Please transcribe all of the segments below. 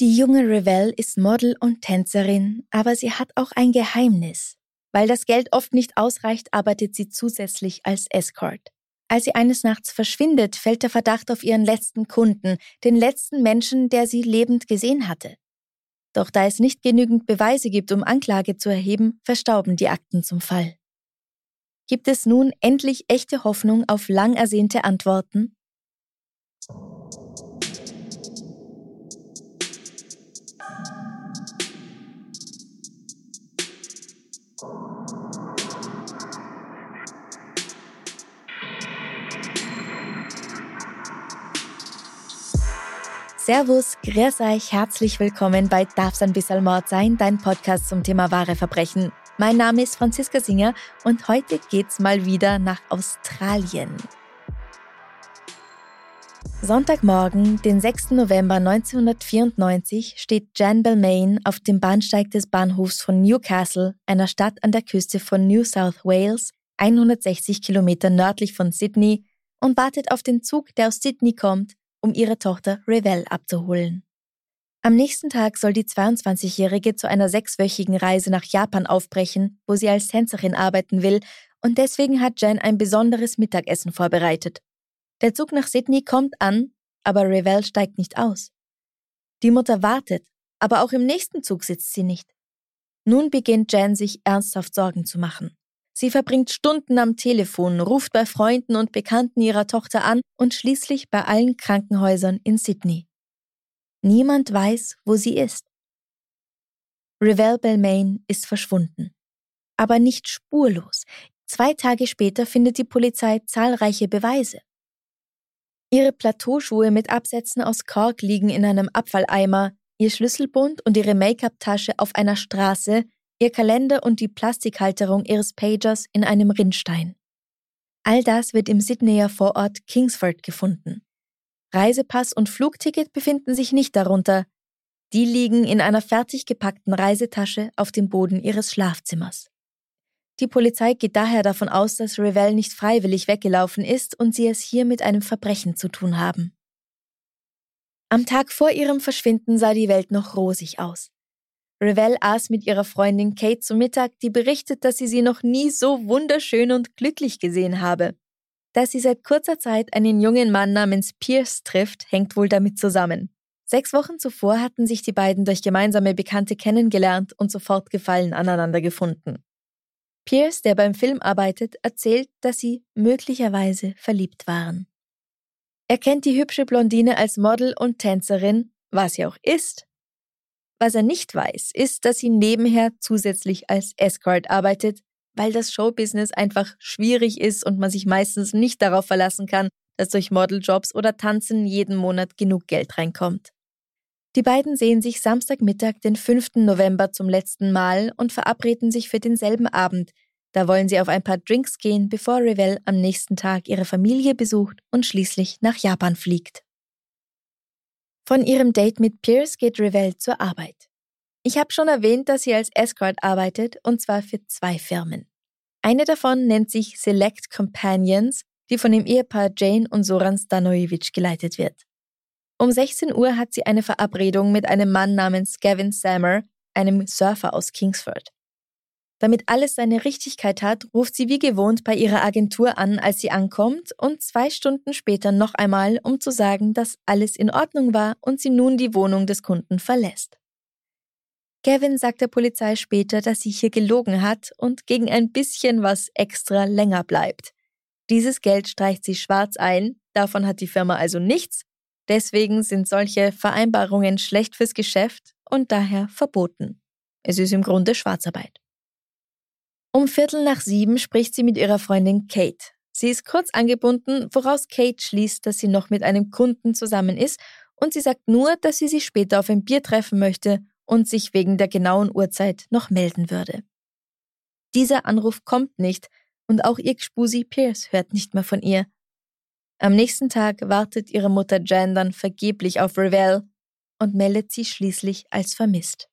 Die junge Revelle ist Model und Tänzerin, aber sie hat auch ein Geheimnis. Weil das Geld oft nicht ausreicht, arbeitet sie zusätzlich als Escort. Als sie eines Nachts verschwindet, fällt der Verdacht auf ihren letzten Kunden, den letzten Menschen, der sie lebend gesehen hatte. Doch da es nicht genügend Beweise gibt, um Anklage zu erheben, verstauben die Akten zum Fall. Gibt es nun endlich echte Hoffnung auf lang ersehnte Antworten? Servus, grüß euch, herzlich willkommen bei Darf's ein bisschen Mord sein, dein Podcast zum Thema wahre Verbrechen. Mein Name ist Franziska Singer und heute geht's mal wieder nach Australien. Sonntagmorgen, den 6. November 1994, steht Jan Belmain auf dem Bahnsteig des Bahnhofs von Newcastle, einer Stadt an der Küste von New South Wales, 160 Kilometer nördlich von Sydney, und wartet auf den Zug, der aus Sydney kommt um ihre Tochter Revelle abzuholen. Am nächsten Tag soll die 22-Jährige zu einer sechswöchigen Reise nach Japan aufbrechen, wo sie als Tänzerin arbeiten will, und deswegen hat Jen ein besonderes Mittagessen vorbereitet. Der Zug nach Sydney kommt an, aber Revelle steigt nicht aus. Die Mutter wartet, aber auch im nächsten Zug sitzt sie nicht. Nun beginnt Jen sich ernsthaft Sorgen zu machen. Sie verbringt Stunden am Telefon, ruft bei Freunden und Bekannten ihrer Tochter an und schließlich bei allen Krankenhäusern in Sydney. Niemand weiß, wo sie ist. Revelle Belmain ist verschwunden. Aber nicht spurlos. Zwei Tage später findet die Polizei zahlreiche Beweise. Ihre Plateauschuhe mit Absätzen aus Kork liegen in einem Abfalleimer, ihr Schlüsselbund und ihre Make-up-Tasche auf einer Straße, ihr Kalender und die Plastikhalterung ihres Pagers in einem Rinnstein. All das wird im Sydneyer Vorort Kingsford gefunden. Reisepass und Flugticket befinden sich nicht darunter. Die liegen in einer fertig gepackten Reisetasche auf dem Boden ihres Schlafzimmers. Die Polizei geht daher davon aus, dass Revelle nicht freiwillig weggelaufen ist und sie es hier mit einem Verbrechen zu tun haben. Am Tag vor ihrem Verschwinden sah die Welt noch rosig aus. Revelle aß mit ihrer Freundin Kate zu Mittag, die berichtet, dass sie sie noch nie so wunderschön und glücklich gesehen habe. Dass sie seit kurzer Zeit einen jungen Mann namens Pierce trifft, hängt wohl damit zusammen. Sechs Wochen zuvor hatten sich die beiden durch gemeinsame Bekannte kennengelernt und sofort Gefallen aneinander gefunden. Pierce, der beim Film arbeitet, erzählt, dass sie möglicherweise verliebt waren. Er kennt die hübsche Blondine als Model und Tänzerin, was sie auch ist, was er nicht weiß, ist, dass sie nebenher zusätzlich als Escort arbeitet, weil das Showbusiness einfach schwierig ist und man sich meistens nicht darauf verlassen kann, dass durch Modeljobs oder Tanzen jeden Monat genug Geld reinkommt. Die beiden sehen sich Samstagmittag, den 5. November zum letzten Mal und verabreden sich für denselben Abend. Da wollen sie auf ein paar Drinks gehen, bevor Revelle am nächsten Tag ihre Familie besucht und schließlich nach Japan fliegt. Von ihrem Date mit Pierce geht Revelle zur Arbeit. Ich habe schon erwähnt, dass sie als Escort arbeitet, und zwar für zwei Firmen. Eine davon nennt sich Select Companions, die von dem Ehepaar Jane und Soran Stanojevic geleitet wird. Um 16 Uhr hat sie eine Verabredung mit einem Mann namens Gavin Sammer, einem Surfer aus Kingsford. Damit alles seine Richtigkeit hat, ruft sie wie gewohnt bei ihrer Agentur an, als sie ankommt, und zwei Stunden später noch einmal, um zu sagen, dass alles in Ordnung war und sie nun die Wohnung des Kunden verlässt. Gavin sagt der Polizei später, dass sie hier gelogen hat und gegen ein bisschen was extra länger bleibt. Dieses Geld streicht sie schwarz ein, davon hat die Firma also nichts, deswegen sind solche Vereinbarungen schlecht fürs Geschäft und daher verboten. Es ist im Grunde Schwarzarbeit. Um Viertel nach sieben spricht sie mit ihrer Freundin Kate. Sie ist kurz angebunden, woraus Kate schließt, dass sie noch mit einem Kunden zusammen ist und sie sagt nur, dass sie sich später auf ein Bier treffen möchte und sich wegen der genauen Uhrzeit noch melden würde. Dieser Anruf kommt nicht und auch ihr Gspusi Pierce hört nicht mehr von ihr. Am nächsten Tag wartet ihre Mutter Jan dann vergeblich auf Revell und meldet sie schließlich als vermisst.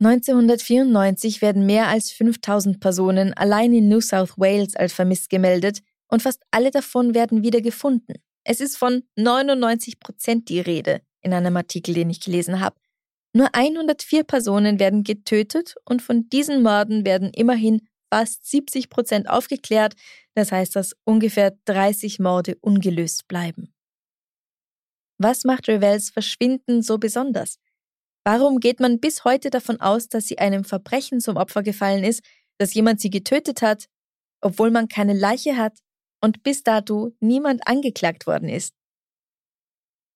1994 werden mehr als 5000 Personen allein in New South Wales als vermisst gemeldet und fast alle davon werden wieder gefunden. Es ist von 99 Prozent die Rede in einem Artikel, den ich gelesen habe. Nur 104 Personen werden getötet und von diesen Morden werden immerhin fast 70 Prozent aufgeklärt. Das heißt, dass ungefähr 30 Morde ungelöst bleiben. Was macht Revels Verschwinden so besonders? Warum geht man bis heute davon aus, dass sie einem Verbrechen zum Opfer gefallen ist, dass jemand sie getötet hat, obwohl man keine Leiche hat und bis dato niemand angeklagt worden ist?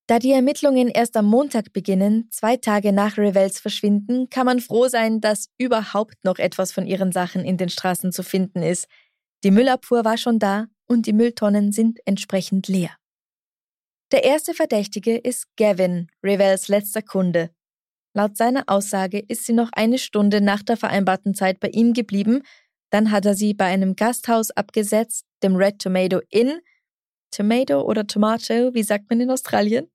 Da die Ermittlungen erst am Montag beginnen, zwei Tage nach Revels Verschwinden, kann man froh sein, dass überhaupt noch etwas von ihren Sachen in den Straßen zu finden ist. Die Müllabfuhr war schon da und die Mülltonnen sind entsprechend leer. Der erste Verdächtige ist Gavin, Revels letzter Kunde, Laut seiner Aussage ist sie noch eine Stunde nach der vereinbarten Zeit bei ihm geblieben, dann hat er sie bei einem Gasthaus abgesetzt, dem Red Tomato Inn. Tomato oder Tomato, wie sagt man in Australien?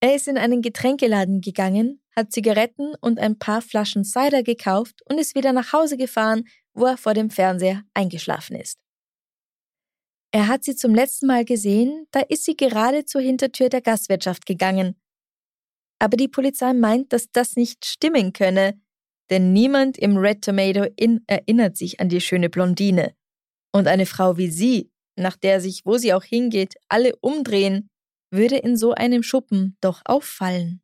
Er ist in einen Getränkeladen gegangen, hat Zigaretten und ein paar Flaschen Cider gekauft und ist wieder nach Hause gefahren, wo er vor dem Fernseher eingeschlafen ist. Er hat sie zum letzten Mal gesehen, da ist sie gerade zur Hintertür der Gastwirtschaft gegangen aber die Polizei meint, dass das nicht stimmen könne, denn niemand im Red Tomato Inn erinnert sich an die schöne Blondine. Und eine Frau wie sie, nach der sich, wo sie auch hingeht, alle umdrehen, würde in so einem Schuppen doch auffallen.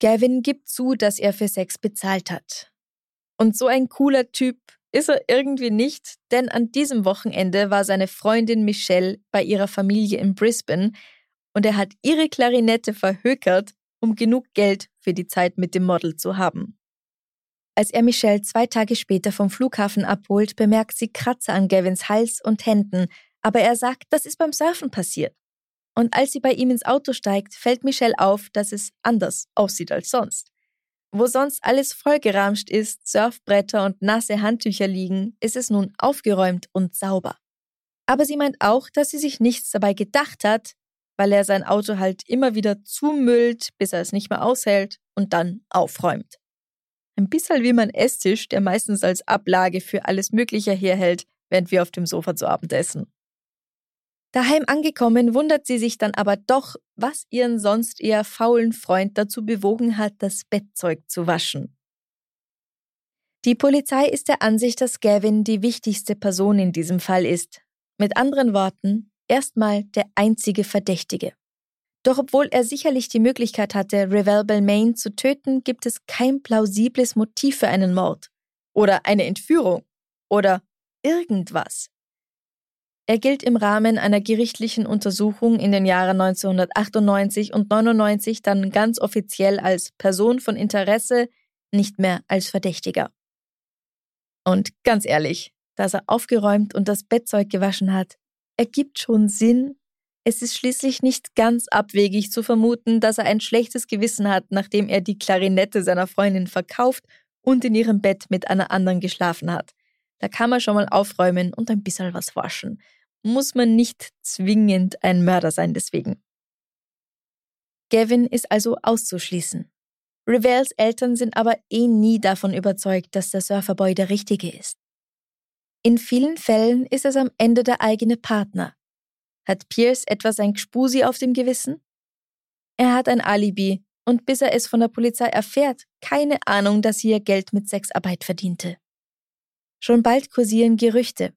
Gavin gibt zu, dass er für Sex bezahlt hat. Und so ein cooler Typ ist er irgendwie nicht, denn an diesem Wochenende war seine Freundin Michelle bei ihrer Familie in Brisbane, und er hat ihre Klarinette verhökert, um genug Geld für die Zeit mit dem Model zu haben. Als er Michelle zwei Tage später vom Flughafen abholt, bemerkt sie Kratzer an Gavins Hals und Händen, aber er sagt, das ist beim Surfen passiert. Und als sie bei ihm ins Auto steigt, fällt Michelle auf, dass es anders aussieht als sonst. Wo sonst alles vollgeramscht ist, Surfbretter und nasse Handtücher liegen, ist es nun aufgeräumt und sauber. Aber sie meint auch, dass sie sich nichts dabei gedacht hat, weil er sein Auto halt immer wieder zumüllt, bis er es nicht mehr aushält und dann aufräumt. Ein bisschen wie mein Esstisch, der meistens als Ablage für alles Mögliche herhält, während wir auf dem Sofa zu Abend essen. Daheim angekommen, wundert sie sich dann aber doch, was ihren sonst eher faulen Freund dazu bewogen hat, das Bettzeug zu waschen. Die Polizei ist der Ansicht, dass Gavin die wichtigste Person in diesem Fall ist. Mit anderen Worten, erstmal der einzige Verdächtige. Doch obwohl er sicherlich die Möglichkeit hatte, Revell Belmain zu töten, gibt es kein plausibles Motiv für einen Mord oder eine Entführung oder irgendwas. Er gilt im Rahmen einer gerichtlichen Untersuchung in den Jahren 1998 und 99 dann ganz offiziell als Person von Interesse, nicht mehr als Verdächtiger. Und ganz ehrlich, dass er aufgeräumt und das Bettzeug gewaschen hat, ergibt schon Sinn. Es ist schließlich nicht ganz abwegig zu vermuten, dass er ein schlechtes Gewissen hat, nachdem er die Klarinette seiner Freundin verkauft und in ihrem Bett mit einer anderen geschlafen hat. Da kann man schon mal aufräumen und ein bisschen was waschen. Muss man nicht zwingend ein Mörder sein deswegen. Gavin ist also auszuschließen. Revels Eltern sind aber eh nie davon überzeugt, dass der Surferboy der Richtige ist. In vielen Fällen ist es am Ende der eigene Partner. Hat Pierce etwa sein Gspusi auf dem Gewissen? Er hat ein Alibi und bis er es von der Polizei erfährt, keine Ahnung, dass sie ihr Geld mit Sexarbeit verdiente. Schon bald kursieren Gerüchte.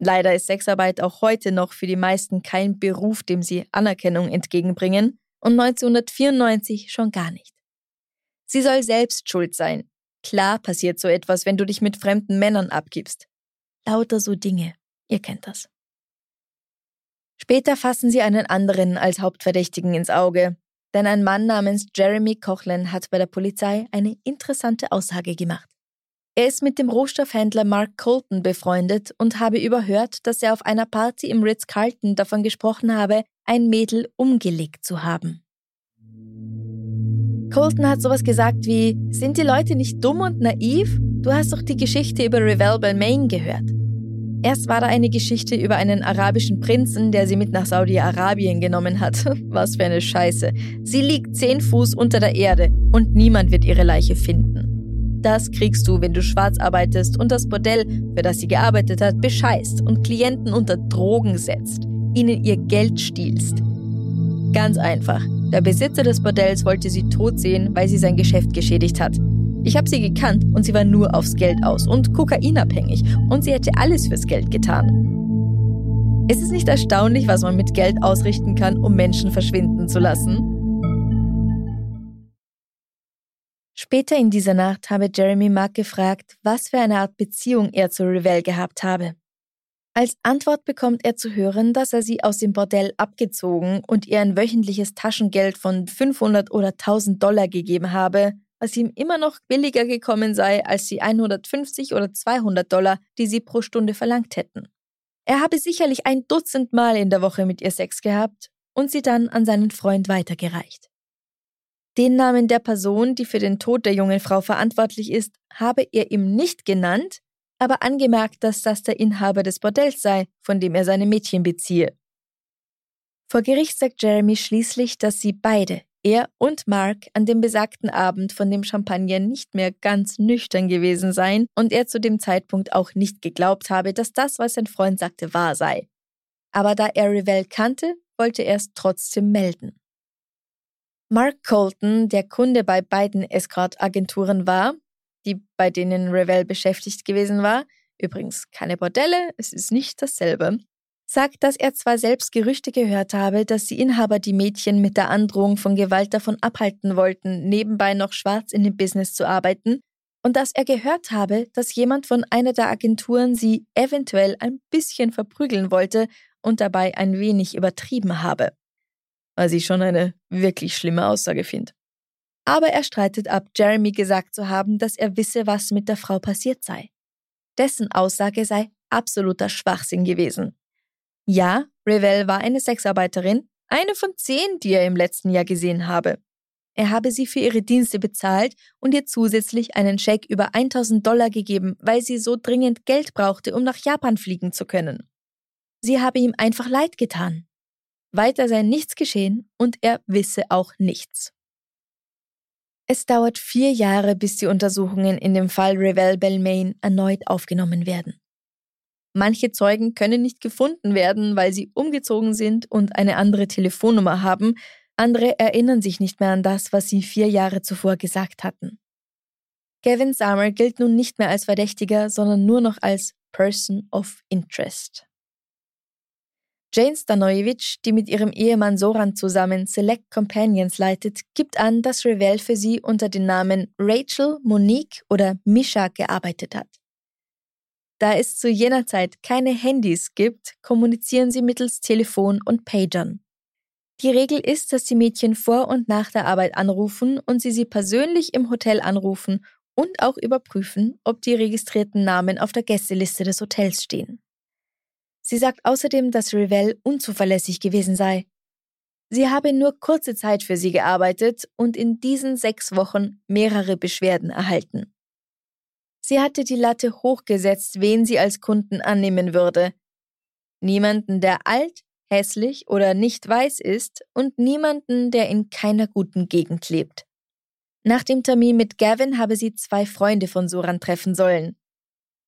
Leider ist Sexarbeit auch heute noch für die meisten kein Beruf, dem sie Anerkennung entgegenbringen, und 1994 schon gar nicht. Sie soll selbst schuld sein. Klar passiert so etwas, wenn du dich mit fremden Männern abgibst. Lauter so Dinge. Ihr kennt das. Später fassen sie einen anderen als Hauptverdächtigen ins Auge, denn ein Mann namens Jeremy Coughlin hat bei der Polizei eine interessante Aussage gemacht. Er ist mit dem Rohstoffhändler Mark Colton befreundet und habe überhört, dass er auf einer Party im Ritz-Carlton davon gesprochen habe, ein Mädel umgelegt zu haben. Colton hat sowas gesagt wie, sind die Leute nicht dumm und naiv? Du hast doch die Geschichte über Revell Belmain gehört. Erst war da eine Geschichte über einen arabischen Prinzen, der sie mit nach Saudi-Arabien genommen hat. Was für eine Scheiße. Sie liegt zehn Fuß unter der Erde und niemand wird ihre Leiche finden. Das kriegst du, wenn du schwarz arbeitest und das Bordell, für das sie gearbeitet hat, bescheißt und Klienten unter Drogen setzt, ihnen ihr Geld stiehlst. Ganz einfach. Der Besitzer des Bordells wollte sie tot sehen, weil sie sein Geschäft geschädigt hat. Ich habe sie gekannt und sie war nur aufs Geld aus und kokainabhängig und sie hätte alles fürs Geld getan. Ist es nicht erstaunlich, was man mit Geld ausrichten kann, um Menschen verschwinden zu lassen? Später in dieser Nacht habe Jeremy Mark gefragt, was für eine Art Beziehung er zu Revell gehabt habe. Als Antwort bekommt er zu hören, dass er sie aus dem Bordell abgezogen und ihr ein wöchentliches Taschengeld von 500 oder 1000 Dollar gegeben habe, was ihm immer noch billiger gekommen sei als die 150 oder 200 Dollar, die sie pro Stunde verlangt hätten. Er habe sicherlich ein Dutzend Mal in der Woche mit ihr Sex gehabt und sie dann an seinen Freund weitergereicht. Den Namen der Person, die für den Tod der jungen Frau verantwortlich ist, habe er ihm nicht genannt, aber angemerkt, dass das der Inhaber des Bordells sei, von dem er seine Mädchen beziehe. Vor Gericht sagt Jeremy schließlich, dass sie beide, er und Mark, an dem besagten Abend von dem Champagner nicht mehr ganz nüchtern gewesen seien und er zu dem Zeitpunkt auch nicht geglaubt habe, dass das, was sein Freund sagte, wahr sei. Aber da er Revell kannte, wollte er es trotzdem melden. Mark Colton, der Kunde bei beiden Escort-Agenturen war, die bei denen Revell beschäftigt gewesen war, übrigens keine Bordelle, es ist nicht dasselbe, sagt, dass er zwar selbst Gerüchte gehört habe, dass die Inhaber die Mädchen mit der Androhung von Gewalt davon abhalten wollten, nebenbei noch schwarz in dem Business zu arbeiten, und dass er gehört habe, dass jemand von einer der Agenturen sie eventuell ein bisschen verprügeln wollte und dabei ein wenig übertrieben habe was ich schon eine wirklich schlimme Aussage finde. Aber er streitet ab, Jeremy gesagt zu haben, dass er wisse, was mit der Frau passiert sei. Dessen Aussage sei absoluter Schwachsinn gewesen. Ja, Revell war eine Sexarbeiterin, eine von zehn, die er im letzten Jahr gesehen habe. Er habe sie für ihre Dienste bezahlt und ihr zusätzlich einen Scheck über 1000 Dollar gegeben, weil sie so dringend Geld brauchte, um nach Japan fliegen zu können. Sie habe ihm einfach leid getan. Weiter sei nichts geschehen und er wisse auch nichts. Es dauert vier Jahre, bis die Untersuchungen in dem Fall Revell Belmain erneut aufgenommen werden. Manche Zeugen können nicht gefunden werden, weil sie umgezogen sind und eine andere Telefonnummer haben, andere erinnern sich nicht mehr an das, was sie vier Jahre zuvor gesagt hatten. Gavin Summer gilt nun nicht mehr als Verdächtiger, sondern nur noch als Person of Interest. Jane Stanojevic, die mit ihrem Ehemann Soran zusammen Select Companions leitet, gibt an, dass Revell für sie unter den Namen Rachel, Monique oder Misha gearbeitet hat. Da es zu jener Zeit keine Handys gibt, kommunizieren sie mittels Telefon und Pagern. Die Regel ist, dass die Mädchen vor und nach der Arbeit anrufen und sie sie persönlich im Hotel anrufen und auch überprüfen, ob die registrierten Namen auf der Gästeliste des Hotels stehen. Sie sagt außerdem, dass Revell unzuverlässig gewesen sei. Sie habe nur kurze Zeit für sie gearbeitet und in diesen sechs Wochen mehrere Beschwerden erhalten. Sie hatte die Latte hochgesetzt, wen sie als Kunden annehmen würde. Niemanden, der alt, hässlich oder nicht weiß ist und niemanden, der in keiner guten Gegend lebt. Nach dem Termin mit Gavin habe sie zwei Freunde von Soran treffen sollen.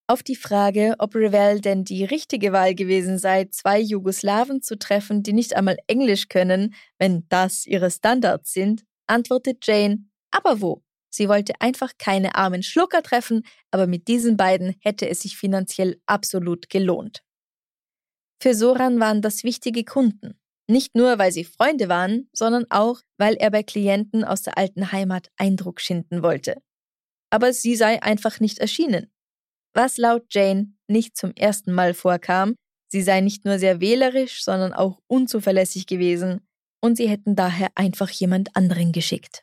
Auf die Frage, ob Revell denn die richtige Wahl gewesen sei, zwei Jugoslawen zu treffen, die nicht einmal Englisch können, wenn das ihre Standards sind, antwortet Jane, aber wo? Sie wollte einfach keine armen Schlucker treffen, aber mit diesen beiden hätte es sich finanziell absolut gelohnt. Für Soran waren das wichtige Kunden. Nicht nur, weil sie Freunde waren, sondern auch, weil er bei Klienten aus der alten Heimat Eindruck schinden wollte. Aber sie sei einfach nicht erschienen. Was laut Jane nicht zum ersten Mal vorkam, sie sei nicht nur sehr wählerisch, sondern auch unzuverlässig gewesen und sie hätten daher einfach jemand anderen geschickt.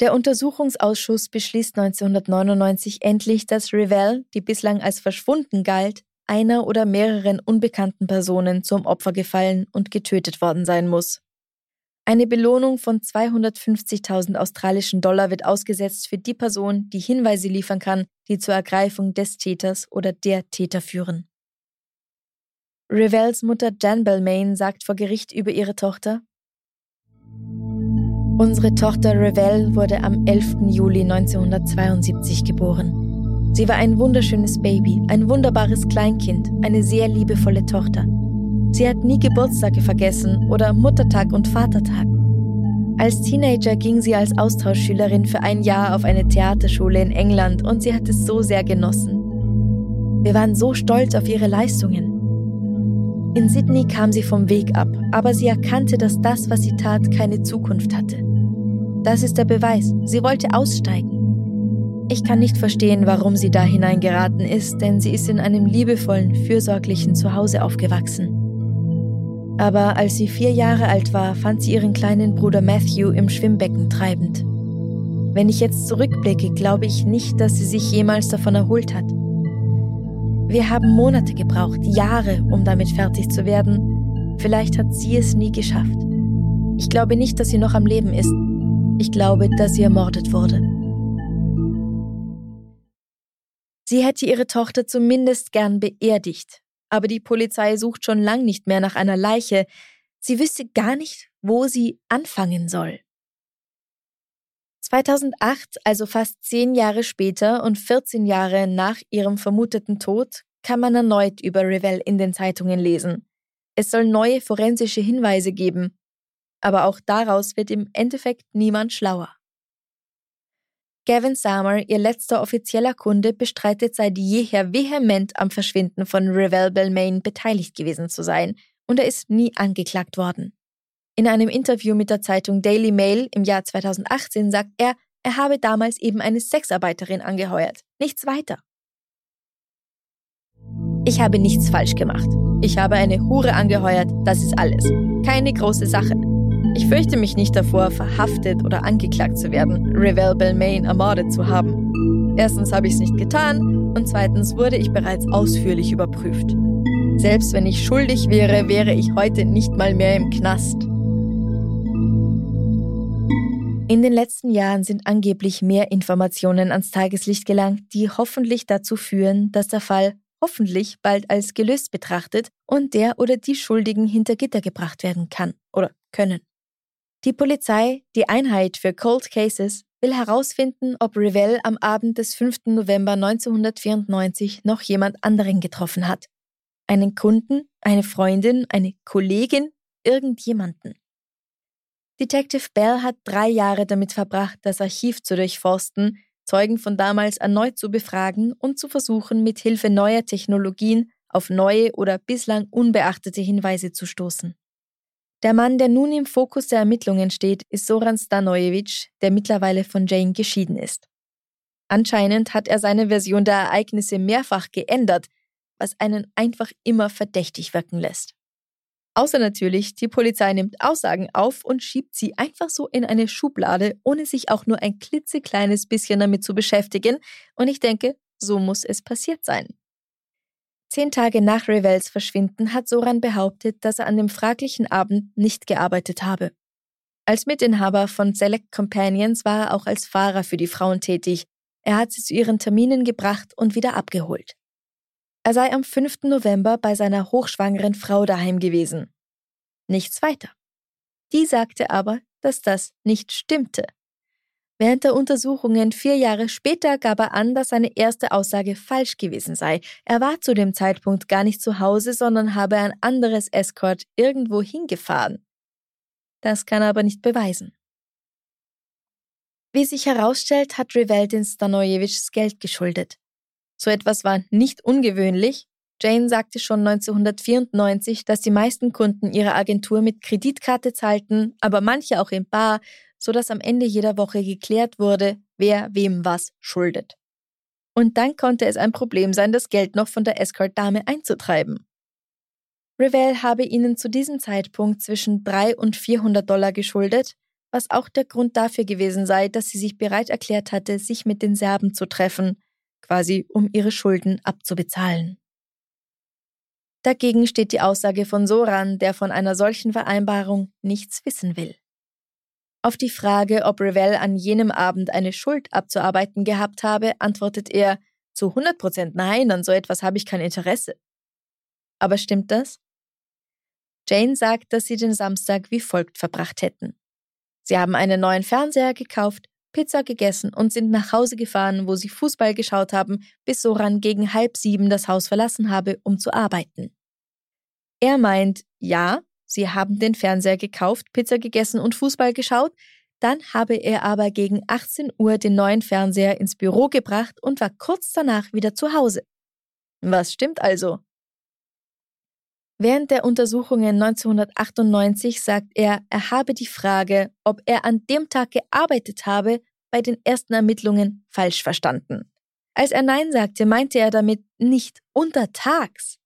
Der Untersuchungsausschuss beschließt 1999 endlich, dass Revell, die bislang als verschwunden galt, einer oder mehreren unbekannten Personen zum Opfer gefallen und getötet worden sein muss. Eine Belohnung von 250.000 australischen Dollar wird ausgesetzt für die Person, die Hinweise liefern kann, die zur Ergreifung des Täters oder der Täter führen. Revells Mutter Jan Belmain sagt vor Gericht über ihre Tochter, Unsere Tochter Revell wurde am 11. Juli 1972 geboren. Sie war ein wunderschönes Baby, ein wunderbares Kleinkind, eine sehr liebevolle Tochter. Sie hat nie Geburtstage vergessen oder Muttertag und Vatertag. Als Teenager ging sie als Austauschschülerin für ein Jahr auf eine Theaterschule in England und sie hat es so sehr genossen. Wir waren so stolz auf ihre Leistungen. In Sydney kam sie vom Weg ab, aber sie erkannte, dass das, was sie tat, keine Zukunft hatte. Das ist der Beweis. Sie wollte aussteigen. Ich kann nicht verstehen, warum sie da hineingeraten ist, denn sie ist in einem liebevollen, fürsorglichen Zuhause aufgewachsen. Aber als sie vier Jahre alt war, fand sie ihren kleinen Bruder Matthew im Schwimmbecken treibend. Wenn ich jetzt zurückblicke, glaube ich nicht, dass sie sich jemals davon erholt hat. Wir haben Monate gebraucht, Jahre, um damit fertig zu werden. Vielleicht hat sie es nie geschafft. Ich glaube nicht, dass sie noch am Leben ist. Ich glaube, dass sie ermordet wurde. Sie hätte ihre Tochter zumindest gern beerdigt, aber die Polizei sucht schon lang nicht mehr nach einer Leiche. Sie wüsste gar nicht, wo sie anfangen soll. 2008, also fast zehn Jahre später und 14 Jahre nach ihrem vermuteten Tod, kann man erneut über Revell in den Zeitungen lesen. Es soll neue forensische Hinweise geben, aber auch daraus wird im Endeffekt niemand schlauer. Gavin Summer, ihr letzter offizieller Kunde, bestreitet seit jeher vehement am Verschwinden von Revell Belmain beteiligt gewesen zu sein, und er ist nie angeklagt worden. In einem Interview mit der Zeitung Daily Mail im Jahr 2018 sagt er, er habe damals eben eine Sexarbeiterin angeheuert, nichts weiter. Ich habe nichts falsch gemacht. Ich habe eine Hure angeheuert, das ist alles. Keine große Sache. Ich fürchte mich nicht davor, verhaftet oder angeklagt zu werden, Revell Belmain ermordet zu haben. Erstens habe ich es nicht getan und zweitens wurde ich bereits ausführlich überprüft. Selbst wenn ich schuldig wäre, wäre ich heute nicht mal mehr im Knast. In den letzten Jahren sind angeblich mehr Informationen ans Tageslicht gelangt, die hoffentlich dazu führen, dass der Fall hoffentlich bald als gelöst betrachtet und der oder die Schuldigen hinter Gitter gebracht werden kann oder können. Die Polizei, die Einheit für Cold Cases, will herausfinden, ob Revell am Abend des 5. November 1994 noch jemand anderen getroffen hat. Einen Kunden, eine Freundin, eine Kollegin, irgendjemanden. Detective Bell hat drei Jahre damit verbracht, das Archiv zu durchforsten, Zeugen von damals erneut zu befragen und zu versuchen, mit Hilfe neuer Technologien auf neue oder bislang unbeachtete Hinweise zu stoßen. Der Mann, der nun im Fokus der Ermittlungen steht, ist Soran Stanojevic, der mittlerweile von Jane geschieden ist. Anscheinend hat er seine Version der Ereignisse mehrfach geändert, was einen einfach immer verdächtig wirken lässt. Außer natürlich, die Polizei nimmt Aussagen auf und schiebt sie einfach so in eine Schublade, ohne sich auch nur ein klitzekleines bisschen damit zu beschäftigen. Und ich denke, so muss es passiert sein. Zehn Tage nach Revels Verschwinden hat Soran behauptet, dass er an dem fraglichen Abend nicht gearbeitet habe. Als Mitinhaber von Select Companions war er auch als Fahrer für die Frauen tätig. Er hat sie zu ihren Terminen gebracht und wieder abgeholt. Er sei am 5. November bei seiner hochschwangeren Frau daheim gewesen. Nichts weiter. Die sagte aber, dass das nicht stimmte. Während der Untersuchungen vier Jahre später gab er an, dass seine erste Aussage falsch gewesen sei. Er war zu dem Zeitpunkt gar nicht zu Hause, sondern habe ein anderes Escort irgendwo hingefahren. Das kann er aber nicht beweisen. Wie sich herausstellt, hat Reveldin Stanojevics Geld geschuldet. So etwas war nicht ungewöhnlich. Jane sagte schon 1994, dass die meisten Kunden ihre Agentur mit Kreditkarte zahlten, aber manche auch in Bar, so dass am Ende jeder Woche geklärt wurde, wer wem was schuldet. Und dann konnte es ein Problem sein, das Geld noch von der Escort-Dame einzutreiben. Revell habe ihnen zu diesem Zeitpunkt zwischen 3 und 400 Dollar geschuldet, was auch der Grund dafür gewesen sei, dass sie sich bereit erklärt hatte, sich mit den Serben zu treffen, quasi um ihre Schulden abzubezahlen. Dagegen steht die Aussage von Soran, der von einer solchen Vereinbarung nichts wissen will. Auf die Frage, ob Revell an jenem Abend eine Schuld abzuarbeiten gehabt habe, antwortet er, zu 100 Prozent nein, an so etwas habe ich kein Interesse. Aber stimmt das? Jane sagt, dass sie den Samstag wie folgt verbracht hätten. Sie haben einen neuen Fernseher gekauft, Pizza gegessen und sind nach Hause gefahren, wo sie Fußball geschaut haben, bis Soran gegen halb sieben das Haus verlassen habe, um zu arbeiten. Er meint, ja, sie haben den Fernseher gekauft, Pizza gegessen und Fußball geschaut, dann habe er aber gegen 18 Uhr den neuen Fernseher ins Büro gebracht und war kurz danach wieder zu Hause. Was stimmt also? Während der Untersuchungen 1998 sagt er, er habe die Frage, ob er an dem Tag gearbeitet habe, bei den ersten Ermittlungen falsch verstanden. Als er Nein sagte, meinte er damit nicht untertags,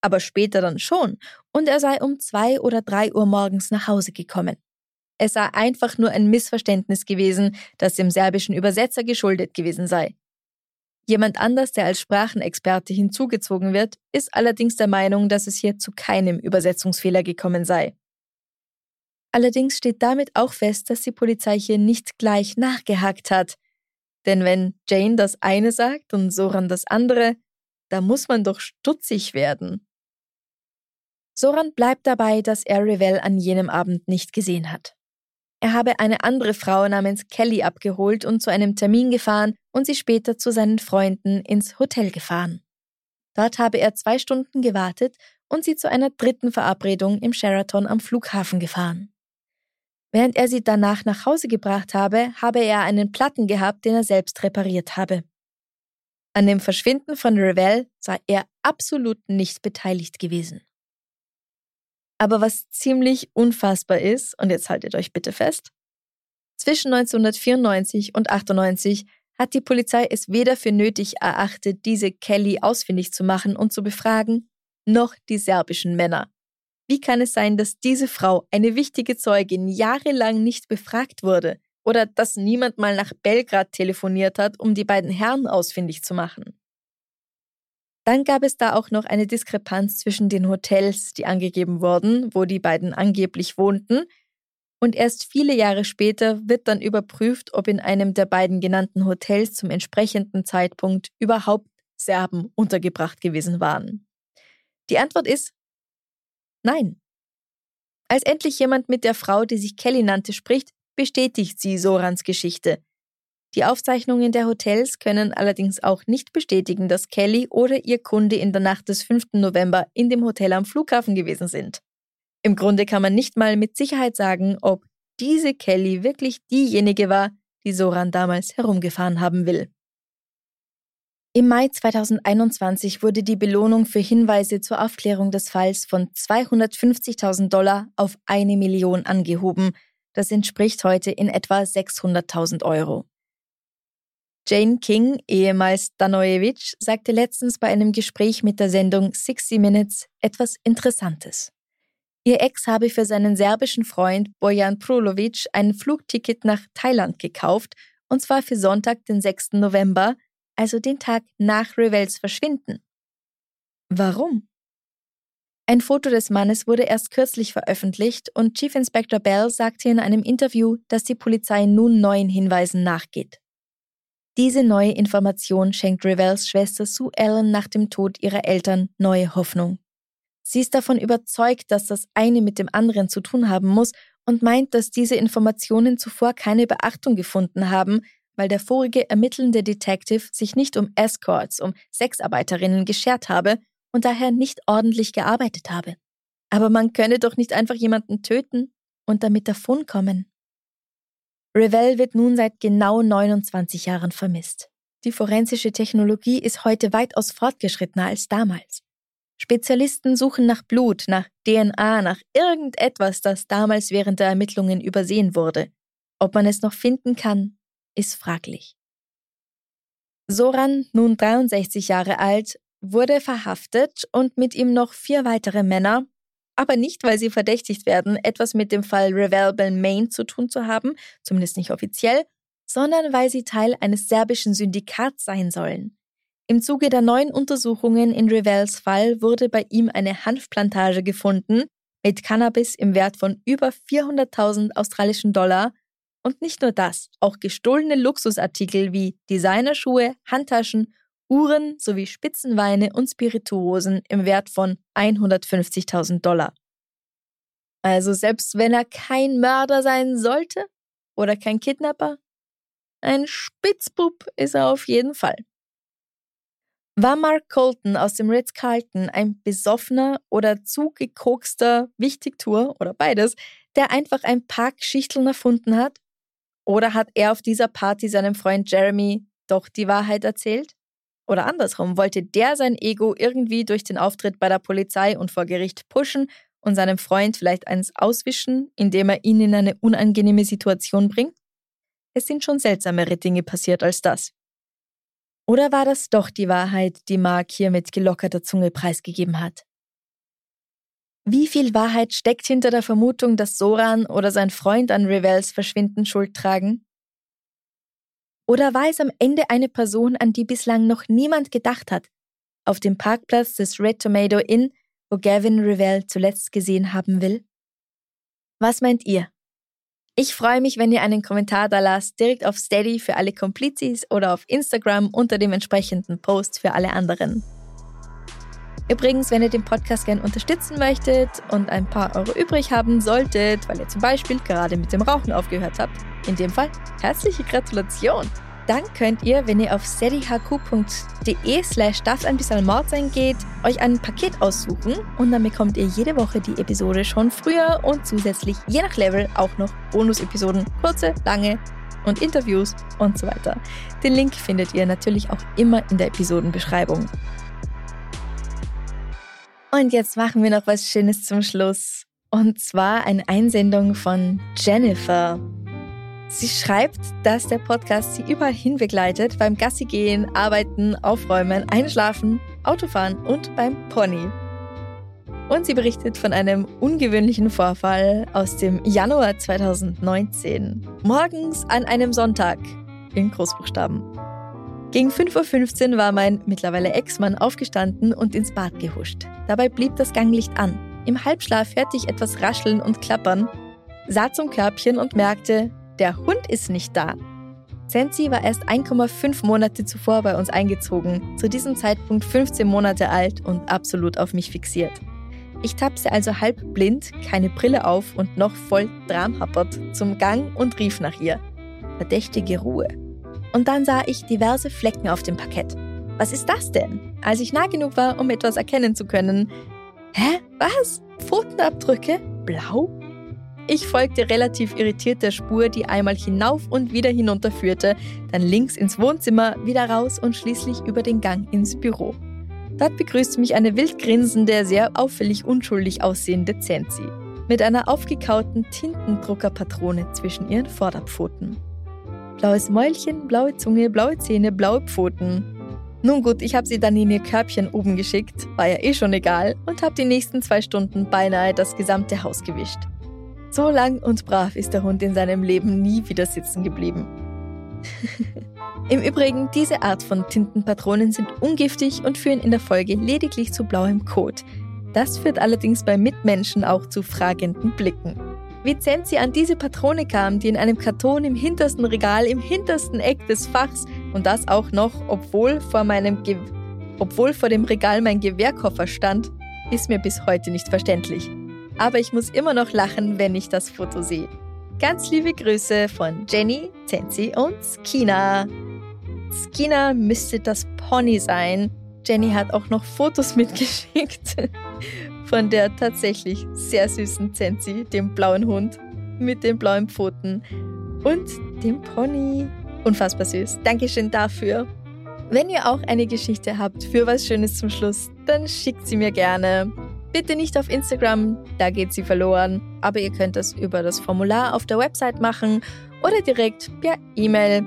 aber später dann schon, und er sei um zwei oder drei Uhr morgens nach Hause gekommen. Es sei einfach nur ein Missverständnis gewesen, das dem serbischen Übersetzer geschuldet gewesen sei. Jemand anders, der als Sprachenexperte hinzugezogen wird, ist allerdings der Meinung, dass es hier zu keinem Übersetzungsfehler gekommen sei. Allerdings steht damit auch fest, dass die Polizei hier nicht gleich nachgehakt hat. Denn wenn Jane das eine sagt und Soran das andere, da muss man doch stutzig werden. Soran bleibt dabei, dass er Revell an jenem Abend nicht gesehen hat. Er habe eine andere Frau namens Kelly abgeholt und zu einem Termin gefahren und sie später zu seinen Freunden ins Hotel gefahren. Dort habe er zwei Stunden gewartet und sie zu einer dritten Verabredung im Sheraton am Flughafen gefahren. Während er sie danach nach Hause gebracht habe, habe er einen Platten gehabt, den er selbst repariert habe. An dem Verschwinden von Revell sei er absolut nicht beteiligt gewesen. Aber was ziemlich unfassbar ist, und jetzt haltet euch bitte fest, zwischen 1994 und 98 hat die Polizei es weder für nötig erachtet, diese Kelly ausfindig zu machen und zu befragen, noch die serbischen Männer. Wie kann es sein, dass diese Frau, eine wichtige Zeugin, jahrelang nicht befragt wurde oder dass niemand mal nach Belgrad telefoniert hat, um die beiden Herren ausfindig zu machen? Dann gab es da auch noch eine Diskrepanz zwischen den Hotels, die angegeben wurden, wo die beiden angeblich wohnten, und erst viele Jahre später wird dann überprüft, ob in einem der beiden genannten Hotels zum entsprechenden Zeitpunkt überhaupt Serben untergebracht gewesen waren. Die Antwort ist nein. Als endlich jemand mit der Frau, die sich Kelly nannte, spricht, bestätigt sie Sorans Geschichte. Die Aufzeichnungen der Hotels können allerdings auch nicht bestätigen, dass Kelly oder ihr Kunde in der Nacht des 5. November in dem Hotel am Flughafen gewesen sind. Im Grunde kann man nicht mal mit Sicherheit sagen, ob diese Kelly wirklich diejenige war, die Soran damals herumgefahren haben will. Im Mai 2021 wurde die Belohnung für Hinweise zur Aufklärung des Falls von 250.000 Dollar auf eine Million angehoben. Das entspricht heute in etwa 600.000 Euro. Jane King, ehemals Danojevic, sagte letztens bei einem Gespräch mit der Sendung 60 Minutes etwas Interessantes. Ihr Ex habe für seinen serbischen Freund Bojan Prulovic ein Flugticket nach Thailand gekauft, und zwar für Sonntag, den 6. November, also den Tag nach Revels Verschwinden. Warum? Ein Foto des Mannes wurde erst kürzlich veröffentlicht und Chief Inspector Bell sagte in einem Interview, dass die Polizei nun neuen Hinweisen nachgeht. Diese neue Information schenkt Revels Schwester Sue Ellen nach dem Tod ihrer Eltern neue Hoffnung. Sie ist davon überzeugt, dass das eine mit dem anderen zu tun haben muss und meint, dass diese Informationen zuvor keine Beachtung gefunden haben, weil der vorige ermittelnde Detective sich nicht um Escorts, um Sexarbeiterinnen geschert habe und daher nicht ordentlich gearbeitet habe. Aber man könne doch nicht einfach jemanden töten und damit davonkommen. Revell wird nun seit genau 29 Jahren vermisst. Die forensische Technologie ist heute weitaus fortgeschrittener als damals. Spezialisten suchen nach Blut, nach DNA, nach irgendetwas, das damals während der Ermittlungen übersehen wurde. Ob man es noch finden kann, ist fraglich. Soran, nun 63 Jahre alt, wurde verhaftet und mit ihm noch vier weitere Männer, aber nicht, weil sie verdächtigt werden, etwas mit dem Fall Revel Belmain zu tun zu haben, zumindest nicht offiziell, sondern weil sie Teil eines serbischen Syndikats sein sollen. Im Zuge der neuen Untersuchungen in Revels Fall wurde bei ihm eine Hanfplantage gefunden mit Cannabis im Wert von über 400.000 australischen Dollar und nicht nur das, auch gestohlene Luxusartikel wie Designerschuhe, Handtaschen Uhren sowie Spitzenweine und Spirituosen im Wert von 150.000 Dollar. Also selbst wenn er kein Mörder sein sollte oder kein Kidnapper, ein Spitzbub ist er auf jeden Fall. War Mark Colton aus dem Ritz-Carlton ein besoffener oder zugekokster Wichtigtour oder beides, der einfach ein paar Geschichteln erfunden hat? Oder hat er auf dieser Party seinem Freund Jeremy doch die Wahrheit erzählt? Oder andersrum, wollte der sein Ego irgendwie durch den Auftritt bei der Polizei und vor Gericht pushen und seinem Freund vielleicht eins auswischen, indem er ihn in eine unangenehme Situation bringt? Es sind schon seltsamere Dinge passiert als das. Oder war das doch die Wahrheit, die Mark hier mit gelockerter Zunge preisgegeben hat? Wie viel Wahrheit steckt hinter der Vermutung, dass Soran oder sein Freund an Revels Verschwinden Schuld tragen? Oder war es am Ende eine Person, an die bislang noch niemand gedacht hat? Auf dem Parkplatz des Red Tomato Inn, wo Gavin Revell zuletzt gesehen haben will? Was meint ihr? Ich freue mich, wenn ihr einen Kommentar da lasst, direkt auf Steady für alle Komplizis oder auf Instagram unter dem entsprechenden Post für alle anderen. Übrigens, wenn ihr den Podcast gern unterstützen möchtet und ein paar Euro übrig haben solltet, weil ihr zum Beispiel gerade mit dem Rauchen aufgehört habt, in dem Fall herzliche Gratulation! Dann könnt ihr, wenn ihr auf steadyhq.de slash darf ein bisschen Mord sein geht, euch ein Paket aussuchen und dann bekommt ihr jede Woche die Episode schon früher und zusätzlich je nach Level auch noch Bonus-Episoden, kurze, lange und Interviews und so weiter. Den Link findet ihr natürlich auch immer in der Episodenbeschreibung. Und jetzt machen wir noch was Schönes zum Schluss. Und zwar eine Einsendung von Jennifer. Sie schreibt, dass der Podcast sie überall hin begleitet, beim Gassi gehen, arbeiten, aufräumen, einschlafen, Autofahren und beim Pony. Und sie berichtet von einem ungewöhnlichen Vorfall aus dem Januar 2019. Morgens an einem Sonntag in Großbuchstaben. Gegen 5.15 Uhr war mein mittlerweile Ex-Mann aufgestanden und ins Bad gehuscht. Dabei blieb das Ganglicht an. Im Halbschlaf hörte ich etwas rascheln und klappern, sah zum Körbchen und merkte, der Hund ist nicht da. Sensi war erst 1,5 Monate zuvor bei uns eingezogen, zu diesem Zeitpunkt 15 Monate alt und absolut auf mich fixiert. Ich tapste also halb blind, keine Brille auf und noch voll dramhappert zum Gang und rief nach ihr. Verdächtige Ruhe. Und dann sah ich diverse Flecken auf dem Parkett. Was ist das denn? Als ich nah genug war, um etwas erkennen zu können. Hä? Was? Pfotenabdrücke? Blau? Ich folgte relativ irritiert der Spur, die einmal hinauf und wieder hinunter führte, dann links ins Wohnzimmer, wieder raus und schließlich über den Gang ins Büro. Dort begrüßte mich eine wild grinsende, sehr auffällig unschuldig aussehende Zenzi mit einer aufgekauten Tintendruckerpatrone zwischen ihren Vorderpfoten blaues Mäulchen, blaue Zunge, blaue Zähne, blaue Pfoten. Nun gut, ich habe sie dann in ihr Körbchen oben geschickt, war ja eh schon egal, und habe die nächsten zwei Stunden beinahe das gesamte Haus gewischt. So lang und brav ist der Hund in seinem Leben nie wieder sitzen geblieben. Im Übrigen, diese Art von Tintenpatronen sind ungiftig und führen in der Folge lediglich zu blauem Kot. Das führt allerdings bei Mitmenschen auch zu fragenden Blicken. Wie Zenzi an diese Patrone kam, die in einem Karton im hintersten Regal, im hintersten Eck des Fachs und das auch noch, obwohl vor meinem Ge obwohl vor dem Regal mein Gewehrkoffer stand, ist mir bis heute nicht verständlich. Aber ich muss immer noch lachen, wenn ich das Foto sehe. Ganz liebe Grüße von Jenny, Zenzi und Skina. Skina müsste das Pony sein. Jenny hat auch noch Fotos mitgeschickt von der tatsächlich sehr süßen Zenzi, dem blauen Hund mit den blauen Pfoten und dem Pony. Unfassbar süß. Dankeschön dafür. Wenn ihr auch eine Geschichte habt für was Schönes zum Schluss, dann schickt sie mir gerne. Bitte nicht auf Instagram, da geht sie verloren, aber ihr könnt das über das Formular auf der Website machen oder direkt per E-Mail.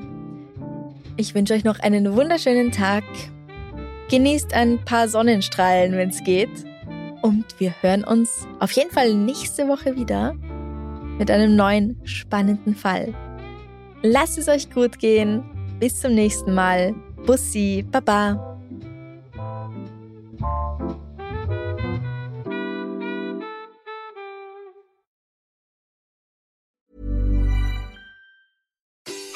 Ich wünsche euch noch einen wunderschönen Tag. Genießt ein paar Sonnenstrahlen, wenn es geht. Und wir hören uns auf jeden Fall nächste Woche wieder mit einem neuen spannenden Fall. Lasst es euch gut gehen. Bis zum nächsten Mal. Bussi, Baba.